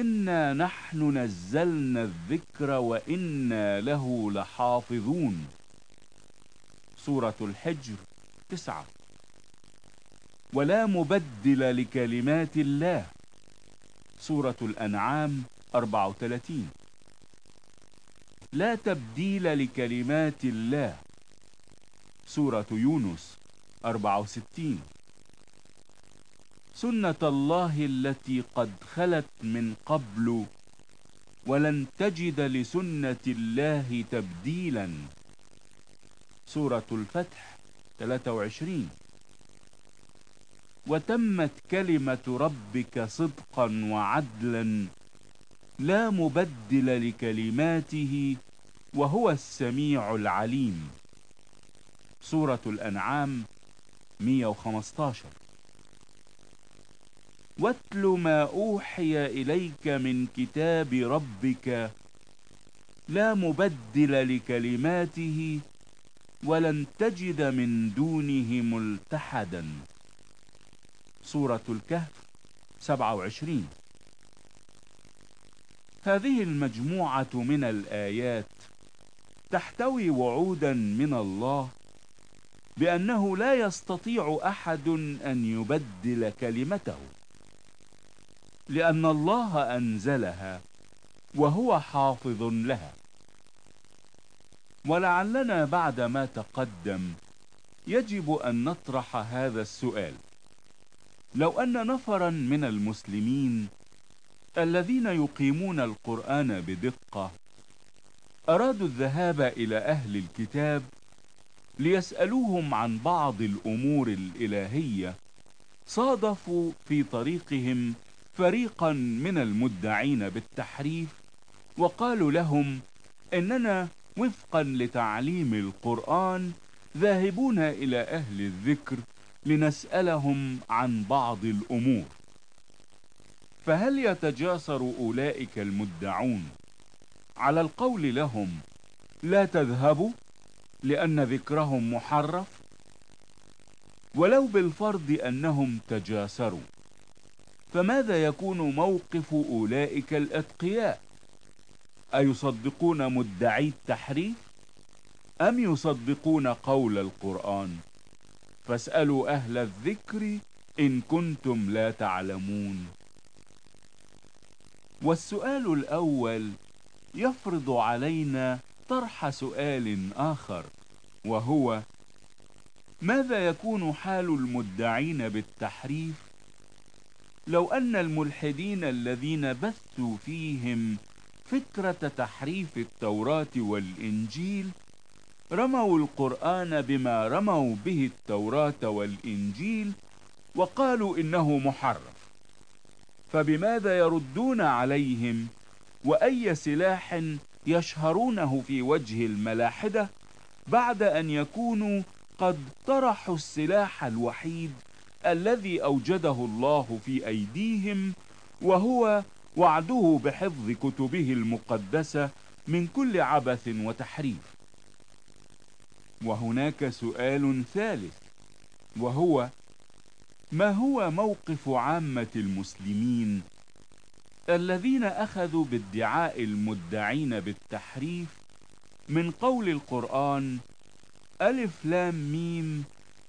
إنا نحن نزلنا الذكر وإنا له لحافظون. سورة الحجر تسعة. ولا مبدل لكلمات الله. سورة الأنعام 34 لا تبديل لكلمات الله. سورة يونس 64 سنة الله التي قد خلت من قبل ولن تجد لسنة الله تبديلا. سورة الفتح 23 وتمت كلمة ربك صدقا وعدلا لا مبدل لكلماته وهو السميع العليم. سورة الأنعام 115 واتل ما أوحي إليك من كتاب ربك لا مبدل لكلماته ولن تجد من دونه ملتحدا. سورة الكهف 27 هذه المجموعة من الآيات تحتوي وعودا من الله بأنه لا يستطيع أحد أن يبدل كلمته. لأن الله أنزلها وهو حافظ لها. ولعلنا بعد ما تقدم يجب أن نطرح هذا السؤال. لو أن نفرا من المسلمين الذين يقيمون القرآن بدقة أرادوا الذهاب إلى أهل الكتاب ليسألوهم عن بعض الأمور الإلهية صادفوا في طريقهم فريقا من المدعين بالتحريف وقالوا لهم إننا وفقا لتعليم القرآن ذاهبون إلى أهل الذكر لنسألهم عن بعض الأمور. فهل يتجاسر أولئك المدعون؟ على القول لهم لا تذهبوا لأن ذكرهم محرف. ولو بالفرض أنهم تجاسروا. فماذا يكون موقف أولئك الأتقياء؟ أيصدقون مدعي التحريف؟ أم يصدقون قول القرآن؟ فاسألوا أهل الذكر إن كنتم لا تعلمون. والسؤال الأول يفرض علينا طرح سؤال آخر وهو ماذا يكون حال المدعين بالتحريف؟ لو أن الملحدين الذين بثوا فيهم فكرة تحريف التوراة والإنجيل رموا القرآن بما رموا به التوراة والإنجيل وقالوا إنه محرف فبماذا يردون عليهم؟ وأي سلاح يشهرونه في وجه الملاحدة بعد أن يكونوا قد طرحوا السلاح الوحيد؟ الذي أوجده الله في أيديهم وهو وعده بحفظ كتبه المقدسة من كل عبث وتحريف. وهناك سؤال ثالث وهو ما هو موقف عامة المسلمين الذين أخذوا بادعاء المدعين بالتحريف من قول القرآن ألف لام ميم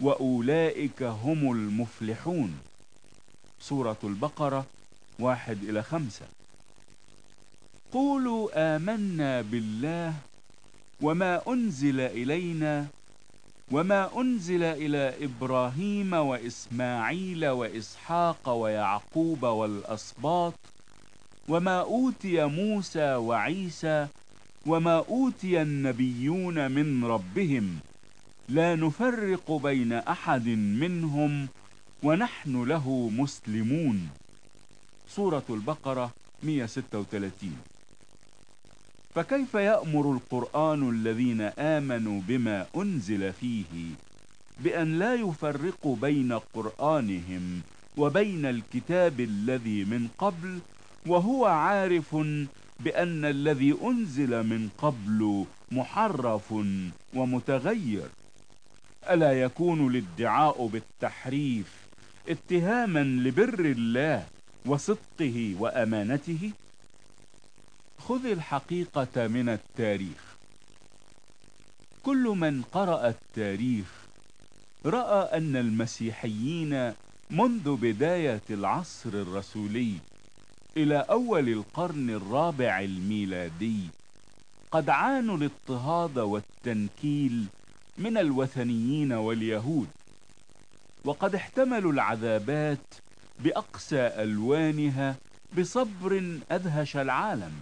وأولئك هم المفلحون. سورة البقرة واحد إلى خمسة. قولوا آمنا بالله وما أنزل إلينا وما أنزل إلى إبراهيم وإسماعيل وإسحاق ويعقوب والأسباط وما أوتي موسى وعيسى وما أوتي النبيون من ربهم لا نفرق بين أحد منهم ونحن له مسلمون. سورة البقرة 136 فكيف يأمر القرآن الذين آمنوا بما أنزل فيه بأن لا يفرقوا بين قرآنهم وبين الكتاب الذي من قبل وهو عارف بأن الذي أنزل من قبل محرف ومتغير؟ ألا يكون الادعاء بالتحريف اتهاما لبر الله وصدقه وأمانته؟ خذ الحقيقة من التاريخ. كل من قرأ التاريخ رأى أن المسيحيين منذ بداية العصر الرسولي إلى أول القرن الرابع الميلادي قد عانوا الاضطهاد والتنكيل من الوثنيين واليهود وقد احتملوا العذابات بأقسى ألوانها بصبر أدهش العالم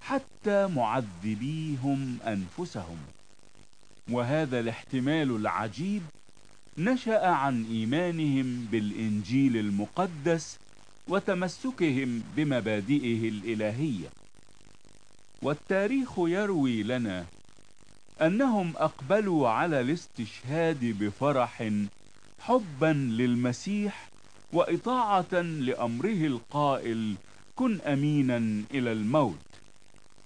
حتى معذبيهم أنفسهم. وهذا الاحتمال العجيب نشأ عن إيمانهم بالإنجيل المقدس وتمسكهم بمبادئه الإلهية. والتاريخ يروي لنا أنهم أقبلوا على الاستشهاد بفرح حبا للمسيح وإطاعة لأمره القائل كن أمينا إلى الموت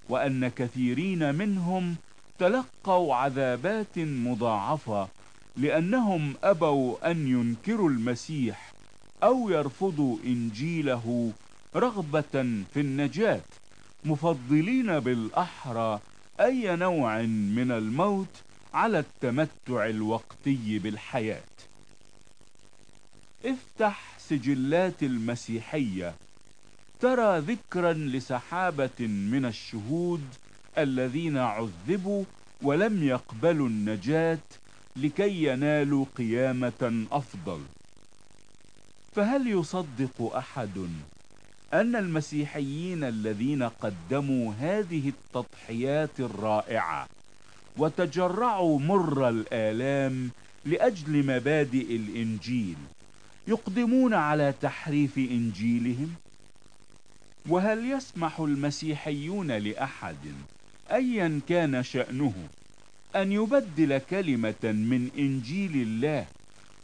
وأن كثيرين منهم تلقوا عذابات مضاعفة لأنهم أبوا أن ينكروا المسيح أو يرفضوا إنجيله رغبة في النجاة مفضلين بالأحرى أي نوع من الموت على التمتع الوقتي بالحياة؟ افتح سجلات المسيحية ترى ذكرا لسحابة من الشهود الذين عذبوا ولم يقبلوا النجاة لكي ينالوا قيامة أفضل. فهل يصدق أحد أن المسيحيين الذين قدموا هذه التضحيات الرائعة وتجرعوا مر الآلام لأجل مبادئ الإنجيل يقدمون على تحريف إنجيلهم؟ وهل يسمح المسيحيون لأحد أيا كان شأنه أن يبدل كلمة من إنجيل الله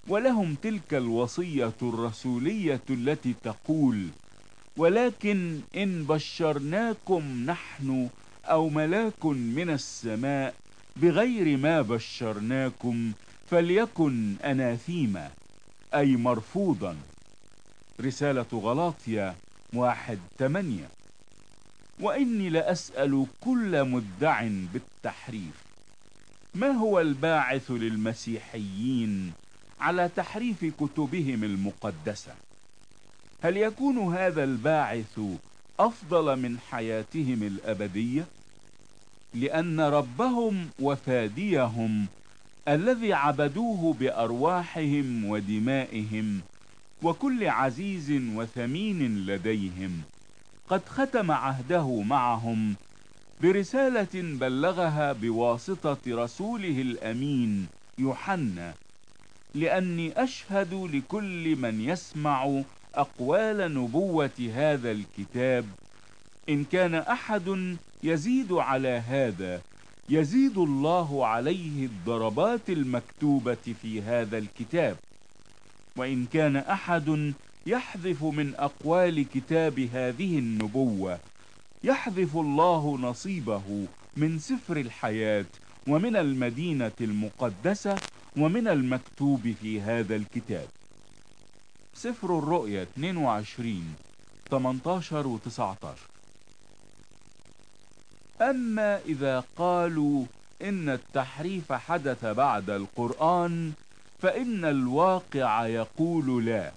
ولهم تلك الوصية الرسولية التي تقول ولكن إن بشرناكم نحن أو ملاك من السماء بغير ما بشرناكم فليكن أناثيما أي مرفوضا. رسالة غلاطيا واحد تمانية. وإني لأسأل كل مدع بالتحريف ما هو الباعث للمسيحيين على تحريف كتبهم المقدسة؟ هل يكون هذا الباعث أفضل من حياتهم الأبدية؟ لأن ربهم وفاديهم الذي عبدوه بأرواحهم ودمائهم وكل عزيز وثمين لديهم قد ختم عهده معهم برسالة بلغها بواسطة رسوله الأمين يوحنا لأني أشهد لكل من يسمع أقوال نبوة هذا الكتاب. إن كان أحد يزيد على هذا يزيد الله عليه الضربات المكتوبة في هذا الكتاب. وإن كان أحد يحذف من أقوال كتاب هذه النبوة يحذف الله نصيبه من سفر الحياة ومن المدينة المقدسة ومن المكتوب في هذا الكتاب. سفر الرؤيا 22 18 و 19 أما إذا قالوا إن التحريف حدث بعد القرآن فإن الواقع يقول لا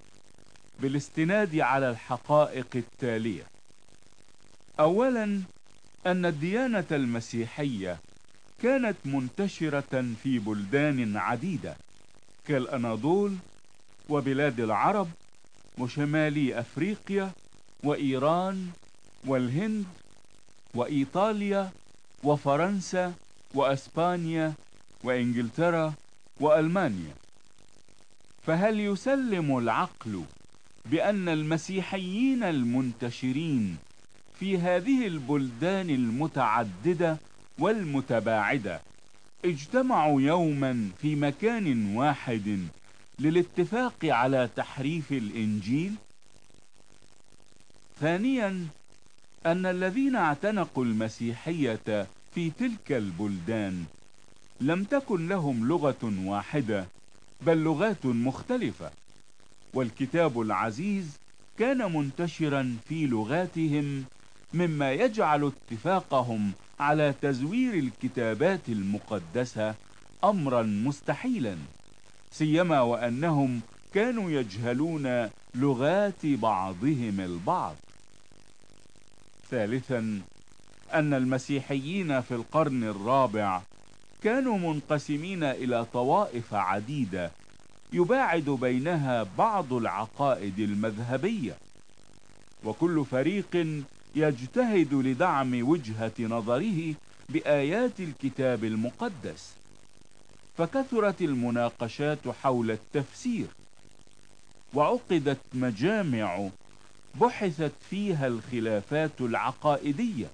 بالاستناد على الحقائق التالية. أولا أن الديانة المسيحية كانت منتشرة في بلدان عديدة كالأناضول وبلاد العرب وشمالي أفريقيا وإيران والهند وإيطاليا وفرنسا وأسبانيا وإنجلترا وألمانيا. فهل يسلم العقل بأن المسيحيين المنتشرين في هذه البلدان المتعددة والمتباعدة اجتمعوا يوما في مكان واحد للاتفاق على تحريف الإنجيل. ثانيا أن الذين اعتنقوا المسيحية في تلك البلدان لم تكن لهم لغة واحدة بل لغات مختلفة. والكتاب العزيز كان منتشرا في لغاتهم مما يجعل اتفاقهم على تزوير الكتابات المقدسة أمرا مستحيلا. سيما وأنهم كانوا يجهلون لغات بعضهم البعض. ثالثا أن المسيحيين في القرن الرابع كانوا منقسمين إلى طوائف عديدة يباعد بينها بعض العقائد المذهبية. وكل فريق يجتهد لدعم وجهة نظره بآيات الكتاب المقدس. فكثرت المناقشات حول التفسير وعقدت مجامع بحثت فيها الخلافات العقائدية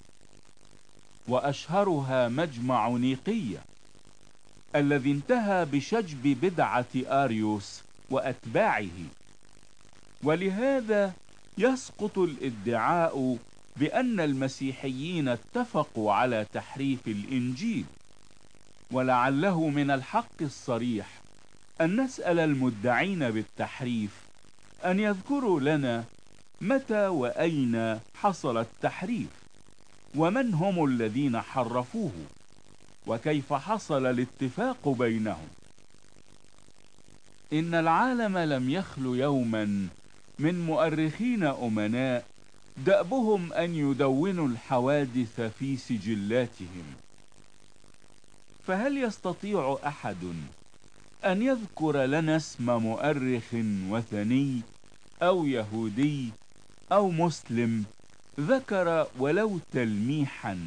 وأشهرها مجمع نيقية الذي انتهى بشجب بدعة آريوس وأتباعه. ولهذا يسقط الادعاء بأن المسيحيين اتفقوا على تحريف الإنجيل. ولعله من الحق الصريح أن نسأل المدعين بالتحريف أن يذكروا لنا متى وأين حصل التحريف ومن هم الذين حرفوه وكيف حصل الاتفاق بينهم. إن العالم لم يخل يوما من مؤرخين أمناء دأبهم أن يدونوا الحوادث في سجلاتهم. فهل يستطيع أحد أن يذكر لنا اسم مؤرخ وثني أو يهودي أو مسلم ذكر ولو تلميحا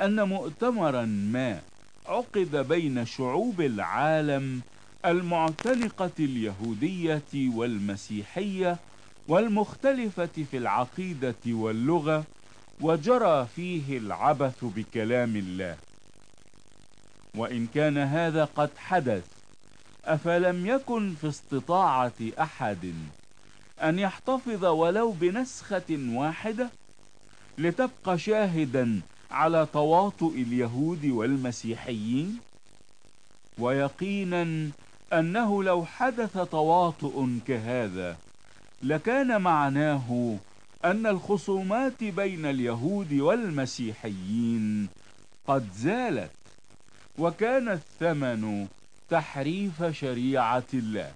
أن مؤتمرا ما عقد بين شعوب العالم المعتنقة اليهودية والمسيحية والمختلفة في العقيدة واللغة وجرى فيه العبث بكلام الله. وإن كان هذا قد حدث أفلم يكن في استطاعة أحد أن يحتفظ ولو بنسخة واحدة؟ لتبقى شاهدا على تواطؤ اليهود والمسيحيين؟ ويقينا أنه لو حدث تواطؤ كهذا لكان معناه أن الخصومات بين اليهود والمسيحيين قد زالت. وكان الثمن تحريف شريعة الله.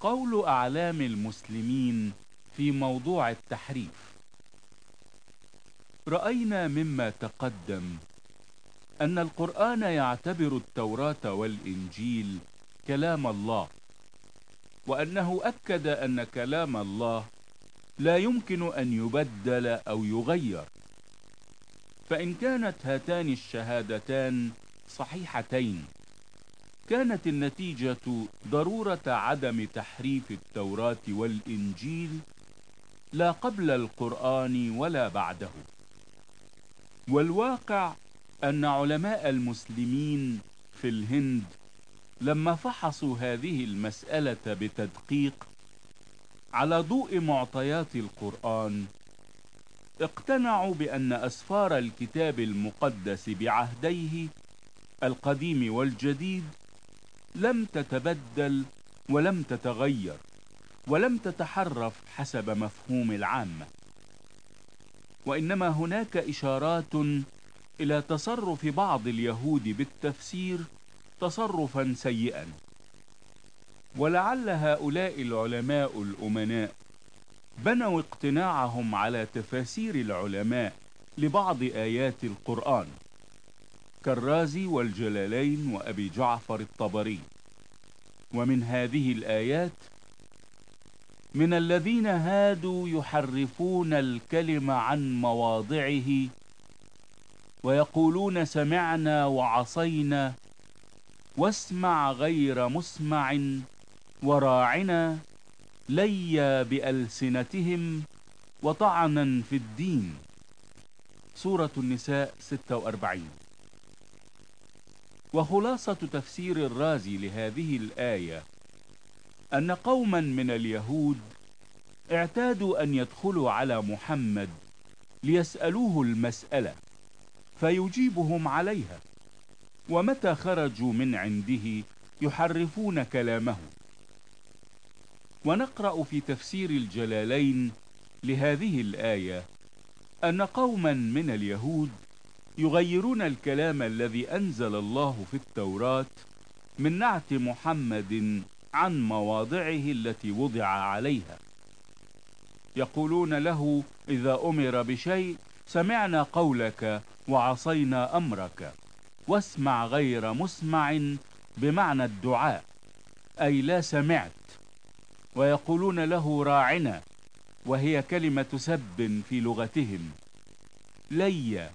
قول أعلام المسلمين في موضوع التحريف. رأينا مما تقدم أن القرآن يعتبر التوراة والإنجيل كلام الله وأنه أكد أن كلام الله لا يمكن أن يبدل أو يغير. فإن كانت هاتان الشهادتان صحيحتين كانت النتيجة ضرورة عدم تحريف التوراة والإنجيل لا قبل القرآن ولا بعده. والواقع أن علماء المسلمين في الهند لما فحصوا هذه المسألة بتدقيق على ضوء معطيات القرآن اقتنعوا بأن أسفار الكتاب المقدس بعهديه القديم والجديد لم تتبدل ولم تتغير ولم تتحرف حسب مفهوم العامة. وإنما هناك إشارات إلى تصرف بعض اليهود بالتفسير تصرفا سيئا. ولعل هؤلاء العلماء الأمناء بنوا اقتناعهم على تفاسير العلماء لبعض آيات القرآن كالرازي والجلالين وأبي جعفر الطبري. ومن هذه الآيات من الذين هادوا يحرفون الكلم عن مواضعه ويقولون سمعنا وعصينا واسمع غير مسمع وراعنا. ليا بألسنتهم وطعنا في الدين. سورة النساء 46 وخلاصة تفسير الرازي لهذه الآية أن قوما من اليهود اعتادوا أن يدخلوا على محمد ليسألوه المسألة فيجيبهم عليها. ومتى خرجوا من عنده يحرفون كلامه. ونقرأ في تفسير الجلالين لهذه الآية. أن قوما من اليهود يغيرون الكلام الذي أنزل الله في التوراة من نعت محمد عن مواضعه التي وضع عليها. يقولون له إذا أمر بشيء سمعنا قولك وعصينا أمرك. واسمع غير مسمع بمعنى الدعاء أي لا سمعت ويقولون له راعنا وهي كلمة سب في لغتهم. لي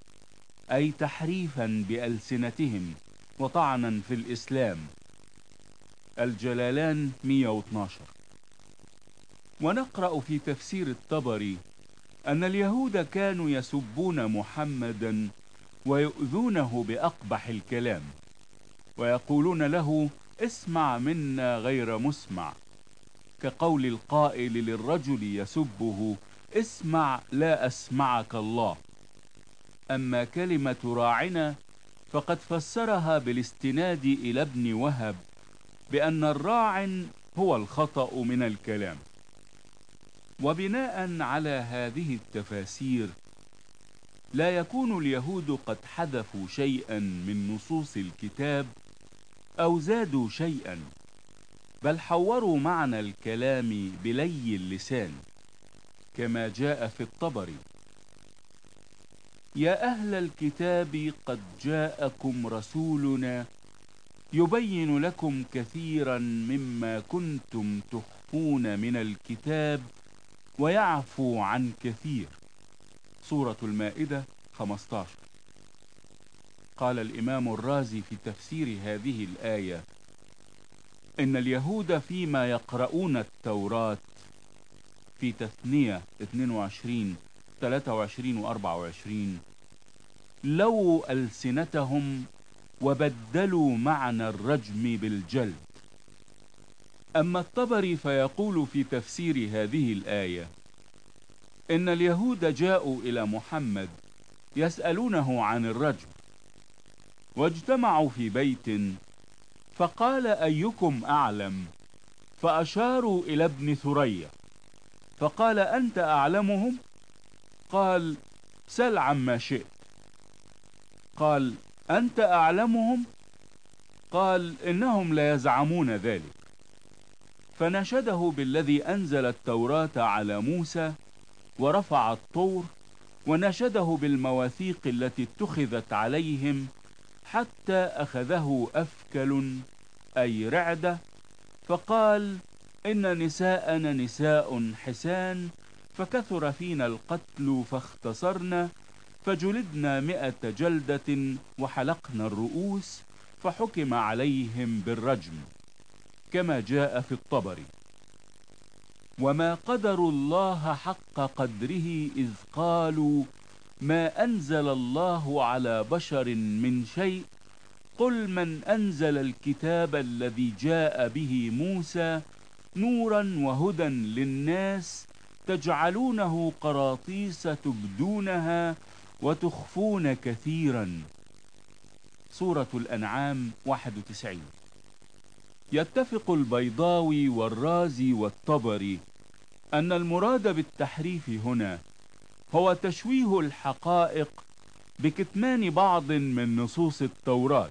أي تحريفا بألسنتهم وطعنا في الإسلام. الجلالان 112 ونقرأ في تفسير الطبري أن اليهود كانوا يسبون محمدا ويؤذونه بأقبح الكلام ويقولون له اسمع منا غير مسمع. كقول القائل للرجل يسبه اسمع لا أسمعك الله. أما كلمة راعنا فقد فسرها بالاستناد إلى ابن وهب بأن الراعن هو الخطأ من الكلام. وبناء على هذه التفاسير لا يكون اليهود قد حذفوا شيئا من نصوص الكتاب أو زادوا شيئا. بل حوروا معنى الكلام بلي اللسان كما جاء في الطبري يا أهل الكتاب قد جاءكم رسولنا يبين لكم كثيرا مما كنتم تخفون من الكتاب ويعفو عن كثير. سورة المائدة 15 قال الإمام الرازي في تفسير هذه الآية إن اليهود فيما يقرؤون التوراة في تثنية 22 23 و 24 لووا ألسنتهم وبدلوا معنى الرجم بالجلد. أما الطبري فيقول في تفسير هذه الآية إن اليهود جاءوا إلى محمد يسألونه عن الرجم واجتمعوا في بيت فقال أيكم أعلم؟ فأشاروا إلى ابن ثريا. فقال أنت أعلمهم؟ قال سل عما شئت. قال أنت أعلمهم؟ قال إنهم لا يزعمون ذلك. فنشده بالذي أنزل التوراة على موسى ورفع الطور ونشده بالمواثيق التي اتخذت عليهم حتى أخذه أفكل أي رعدة فقال إن نساءنا نساء حسان فكثر فينا القتل فاختصرنا فجلدنا مئة جلدة وحلقنا الرؤوس فحكم عليهم بالرجم كما جاء في الطبري وما قدروا الله حق قدره إذ قالوا ما أنزل الله على بشر من شيء؟ قل من أنزل الكتاب الذي جاء به موسى نورا وهدى للناس تجعلونه قراطيس تبدونها وتخفون كثيرا. سورة الأنعام 91 يتفق البيضاوي والرازي والطبري أن المراد بالتحريف هنا هو تشويه الحقائق بكتمان بعض من نصوص التوراة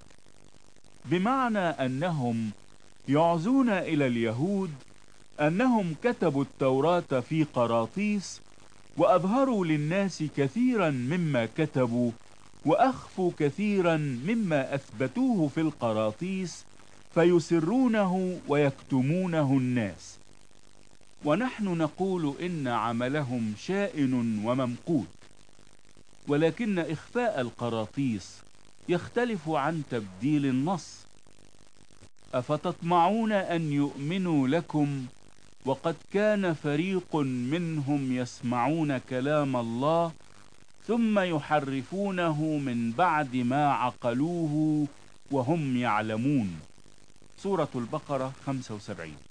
بمعنى أنهم يعزون إلى اليهود أنهم كتبوا التوراة في قراطيس وأظهروا للناس كثيرا مما كتبوا وأخفوا كثيرا مما أثبتوه في القراطيس فيسرونه ويكتمونه الناس. ونحن نقول إن عملهم شائن وممقوت. ولكن إخفاء القراطيس يختلف عن تبديل النص. أفتطمعون أن يؤمنوا لكم؟ وقد كان فريق منهم يسمعون كلام الله ثم يحرفونه من بعد ما عقلوه وهم يعلمون. سورة البقرة 75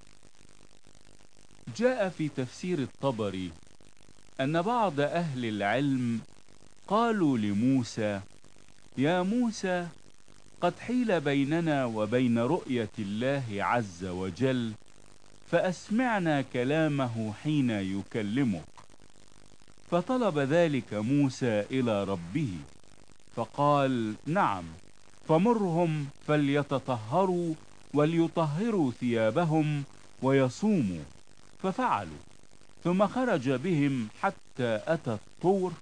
جاء في تفسير الطبري أن بعض أهل العلم قالوا لموسى يا موسى قد حيل بيننا وبين رؤية الله عز وجل فأسمعنا كلامه حين يكلمك. فطلب ذلك موسى إلى ربه فقال نعم فمرهم فليتطهروا وليطهروا ثيابهم ويصوموا. ففعلوا ثم خرج بهم حتى أتى الطور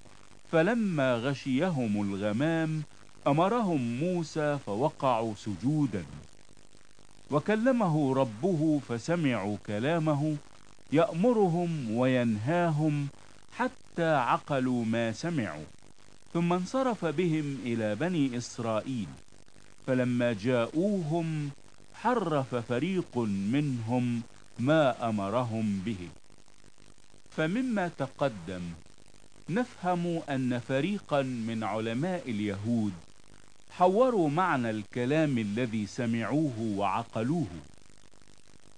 فلما غشيهم الغمام أمرهم موسى فوقعوا سجودا. وكلمه ربه فسمعوا كلامه يأمرهم وينهاهم حتى عقلوا ما سمعوا ثم انصرف بهم إلى بني إسرائيل. فلما جاءوهم حرف فريق منهم ما أمرهم به. فمما تقدم نفهم أن فريقا من علماء اليهود حوروا معنى الكلام الذي سمعوه وعقلوه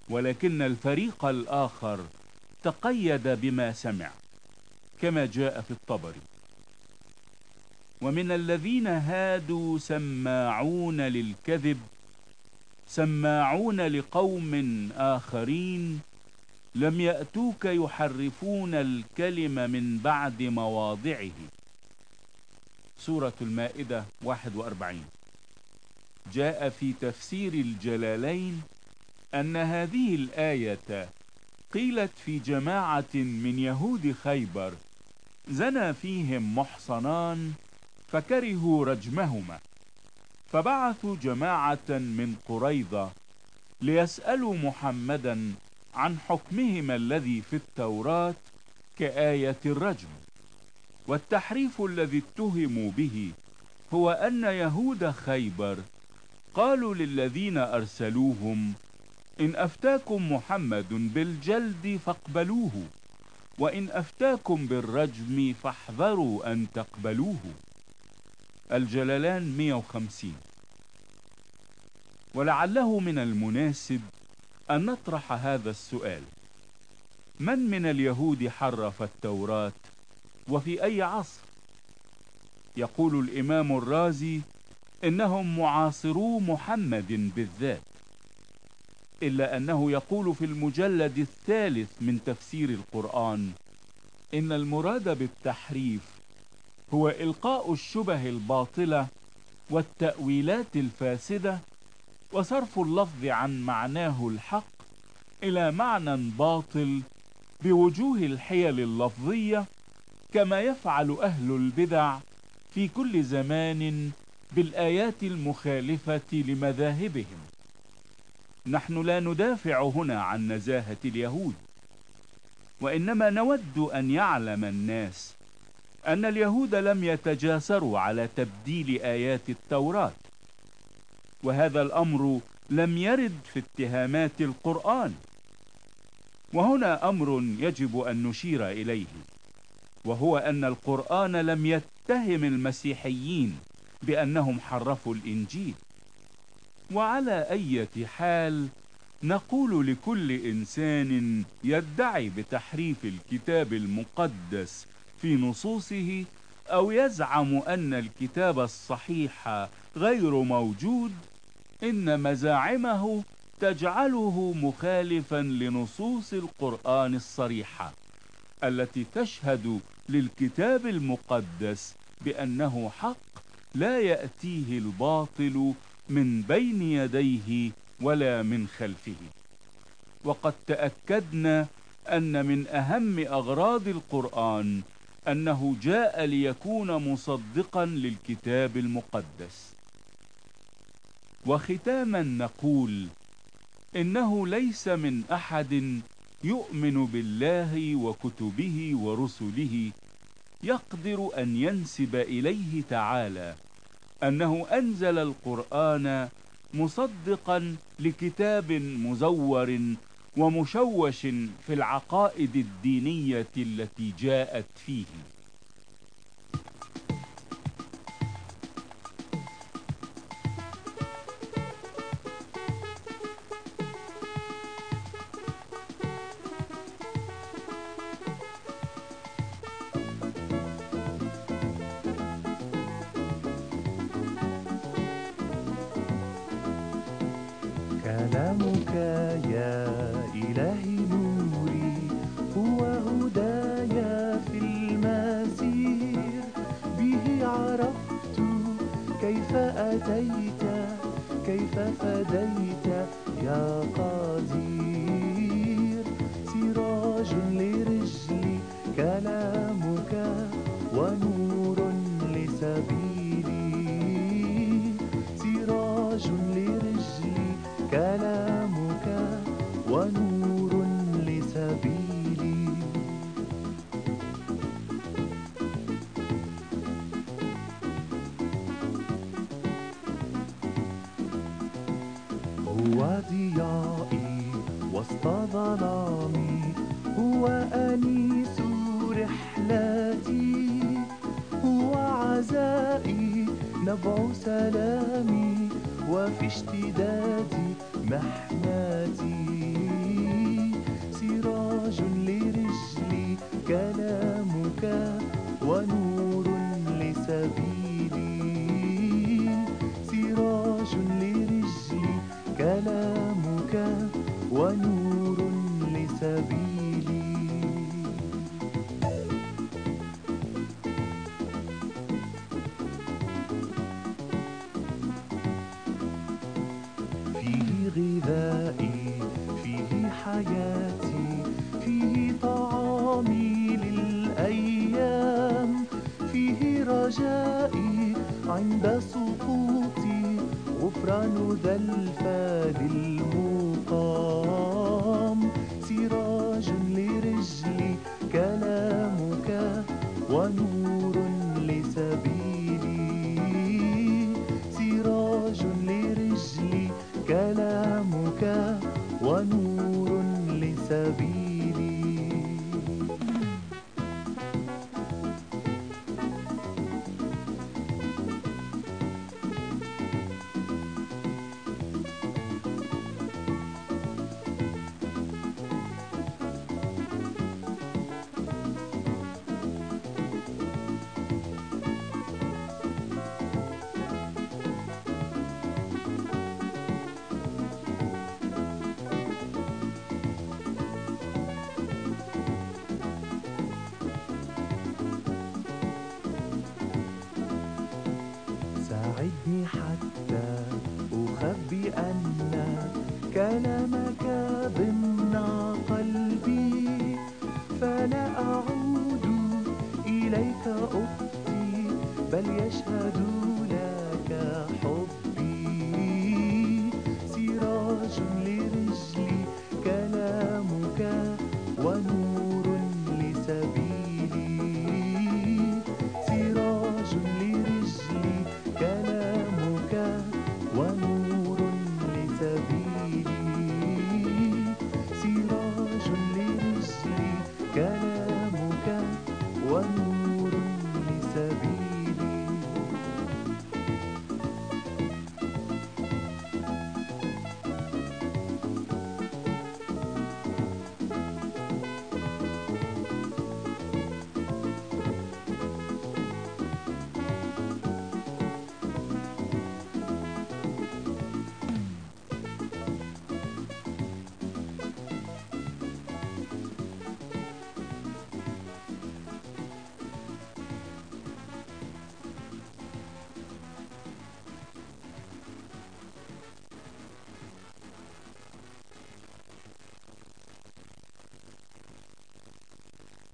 ولكن الفريق الآخر تقيد بما سمع كما جاء في الطبري. ومن الذين هادوا سماعون للكذب سماعون لقوم آخرين لم يأتوك يحرفون الكلم من بعد مواضعه. سورة المائدة 41 جاء في تفسير الجلالين أن هذه الآية قيلت في جماعة من يهود خيبر زنى فيهم محصنان فكرهوا رجمهما. فبعثوا جماعة من قريظة ليسألوا محمدا عن حكمهما الذي في التوراة كآية الرجم. والتحريف الذي اتهموا به هو أن يهود خيبر قالوا للذين أرسلوهم إن أفتاكم محمد بالجلد فاقبلوه وإن أفتاكم بالرجم فاحذروا أن تقبلوه. الجلالان 150 ولعله من المناسب أن نطرح هذا السؤال. من من اليهود حرف التوراة وفي أي عصر؟ يقول الإمام الرازي إنهم معاصرو محمد بالذات. إلا أنه يقول في المجلد الثالث من تفسير القرآن إن المراد بالتحريف هو إلقاء الشبه الباطلة والتأويلات الفاسدة وصرف اللفظ عن معناه الحق إلى معنى باطل بوجوه الحيل اللفظية كما يفعل أهل البدع في كل زمان بالآيات المخالفة لمذاهبهم. نحن لا ندافع هنا عن نزاهة اليهود وإنما نود أن يعلم الناس أن اليهود لم يتجاسروا على تبديل آيات التوراة وهذا الأمر لم يرد في اتهامات القرآن. وهنا أمر يجب أن نشير إليه وهو أن القرآن لم يتهم المسيحيين بأنهم حرفوا الإنجيل. وعلى أي حال نقول لكل إنسان يدعي بتحريف الكتاب المقدس في نصوصه أو يزعم أن الكتاب الصحيح غير موجود إن مزاعمه تجعله مخالفا لنصوص القرآن الصريحة التي تشهد للكتاب المقدس بأنه حق لا يأتيه الباطل من بين يديه ولا من خلفه. وقد تأكدنا أن من أهم أغراض القرآن أنه جاء ليكون مصدقا للكتاب المقدس. وختاما نقول إنه ليس من أحد يؤمن بالله وكتبه ورسله يقدر أن ينسب إليه تعالى أنه أنزل القرآن مصدقا لكتاب مزور ومشوش في العقائد الدينية التي جاءت فيه.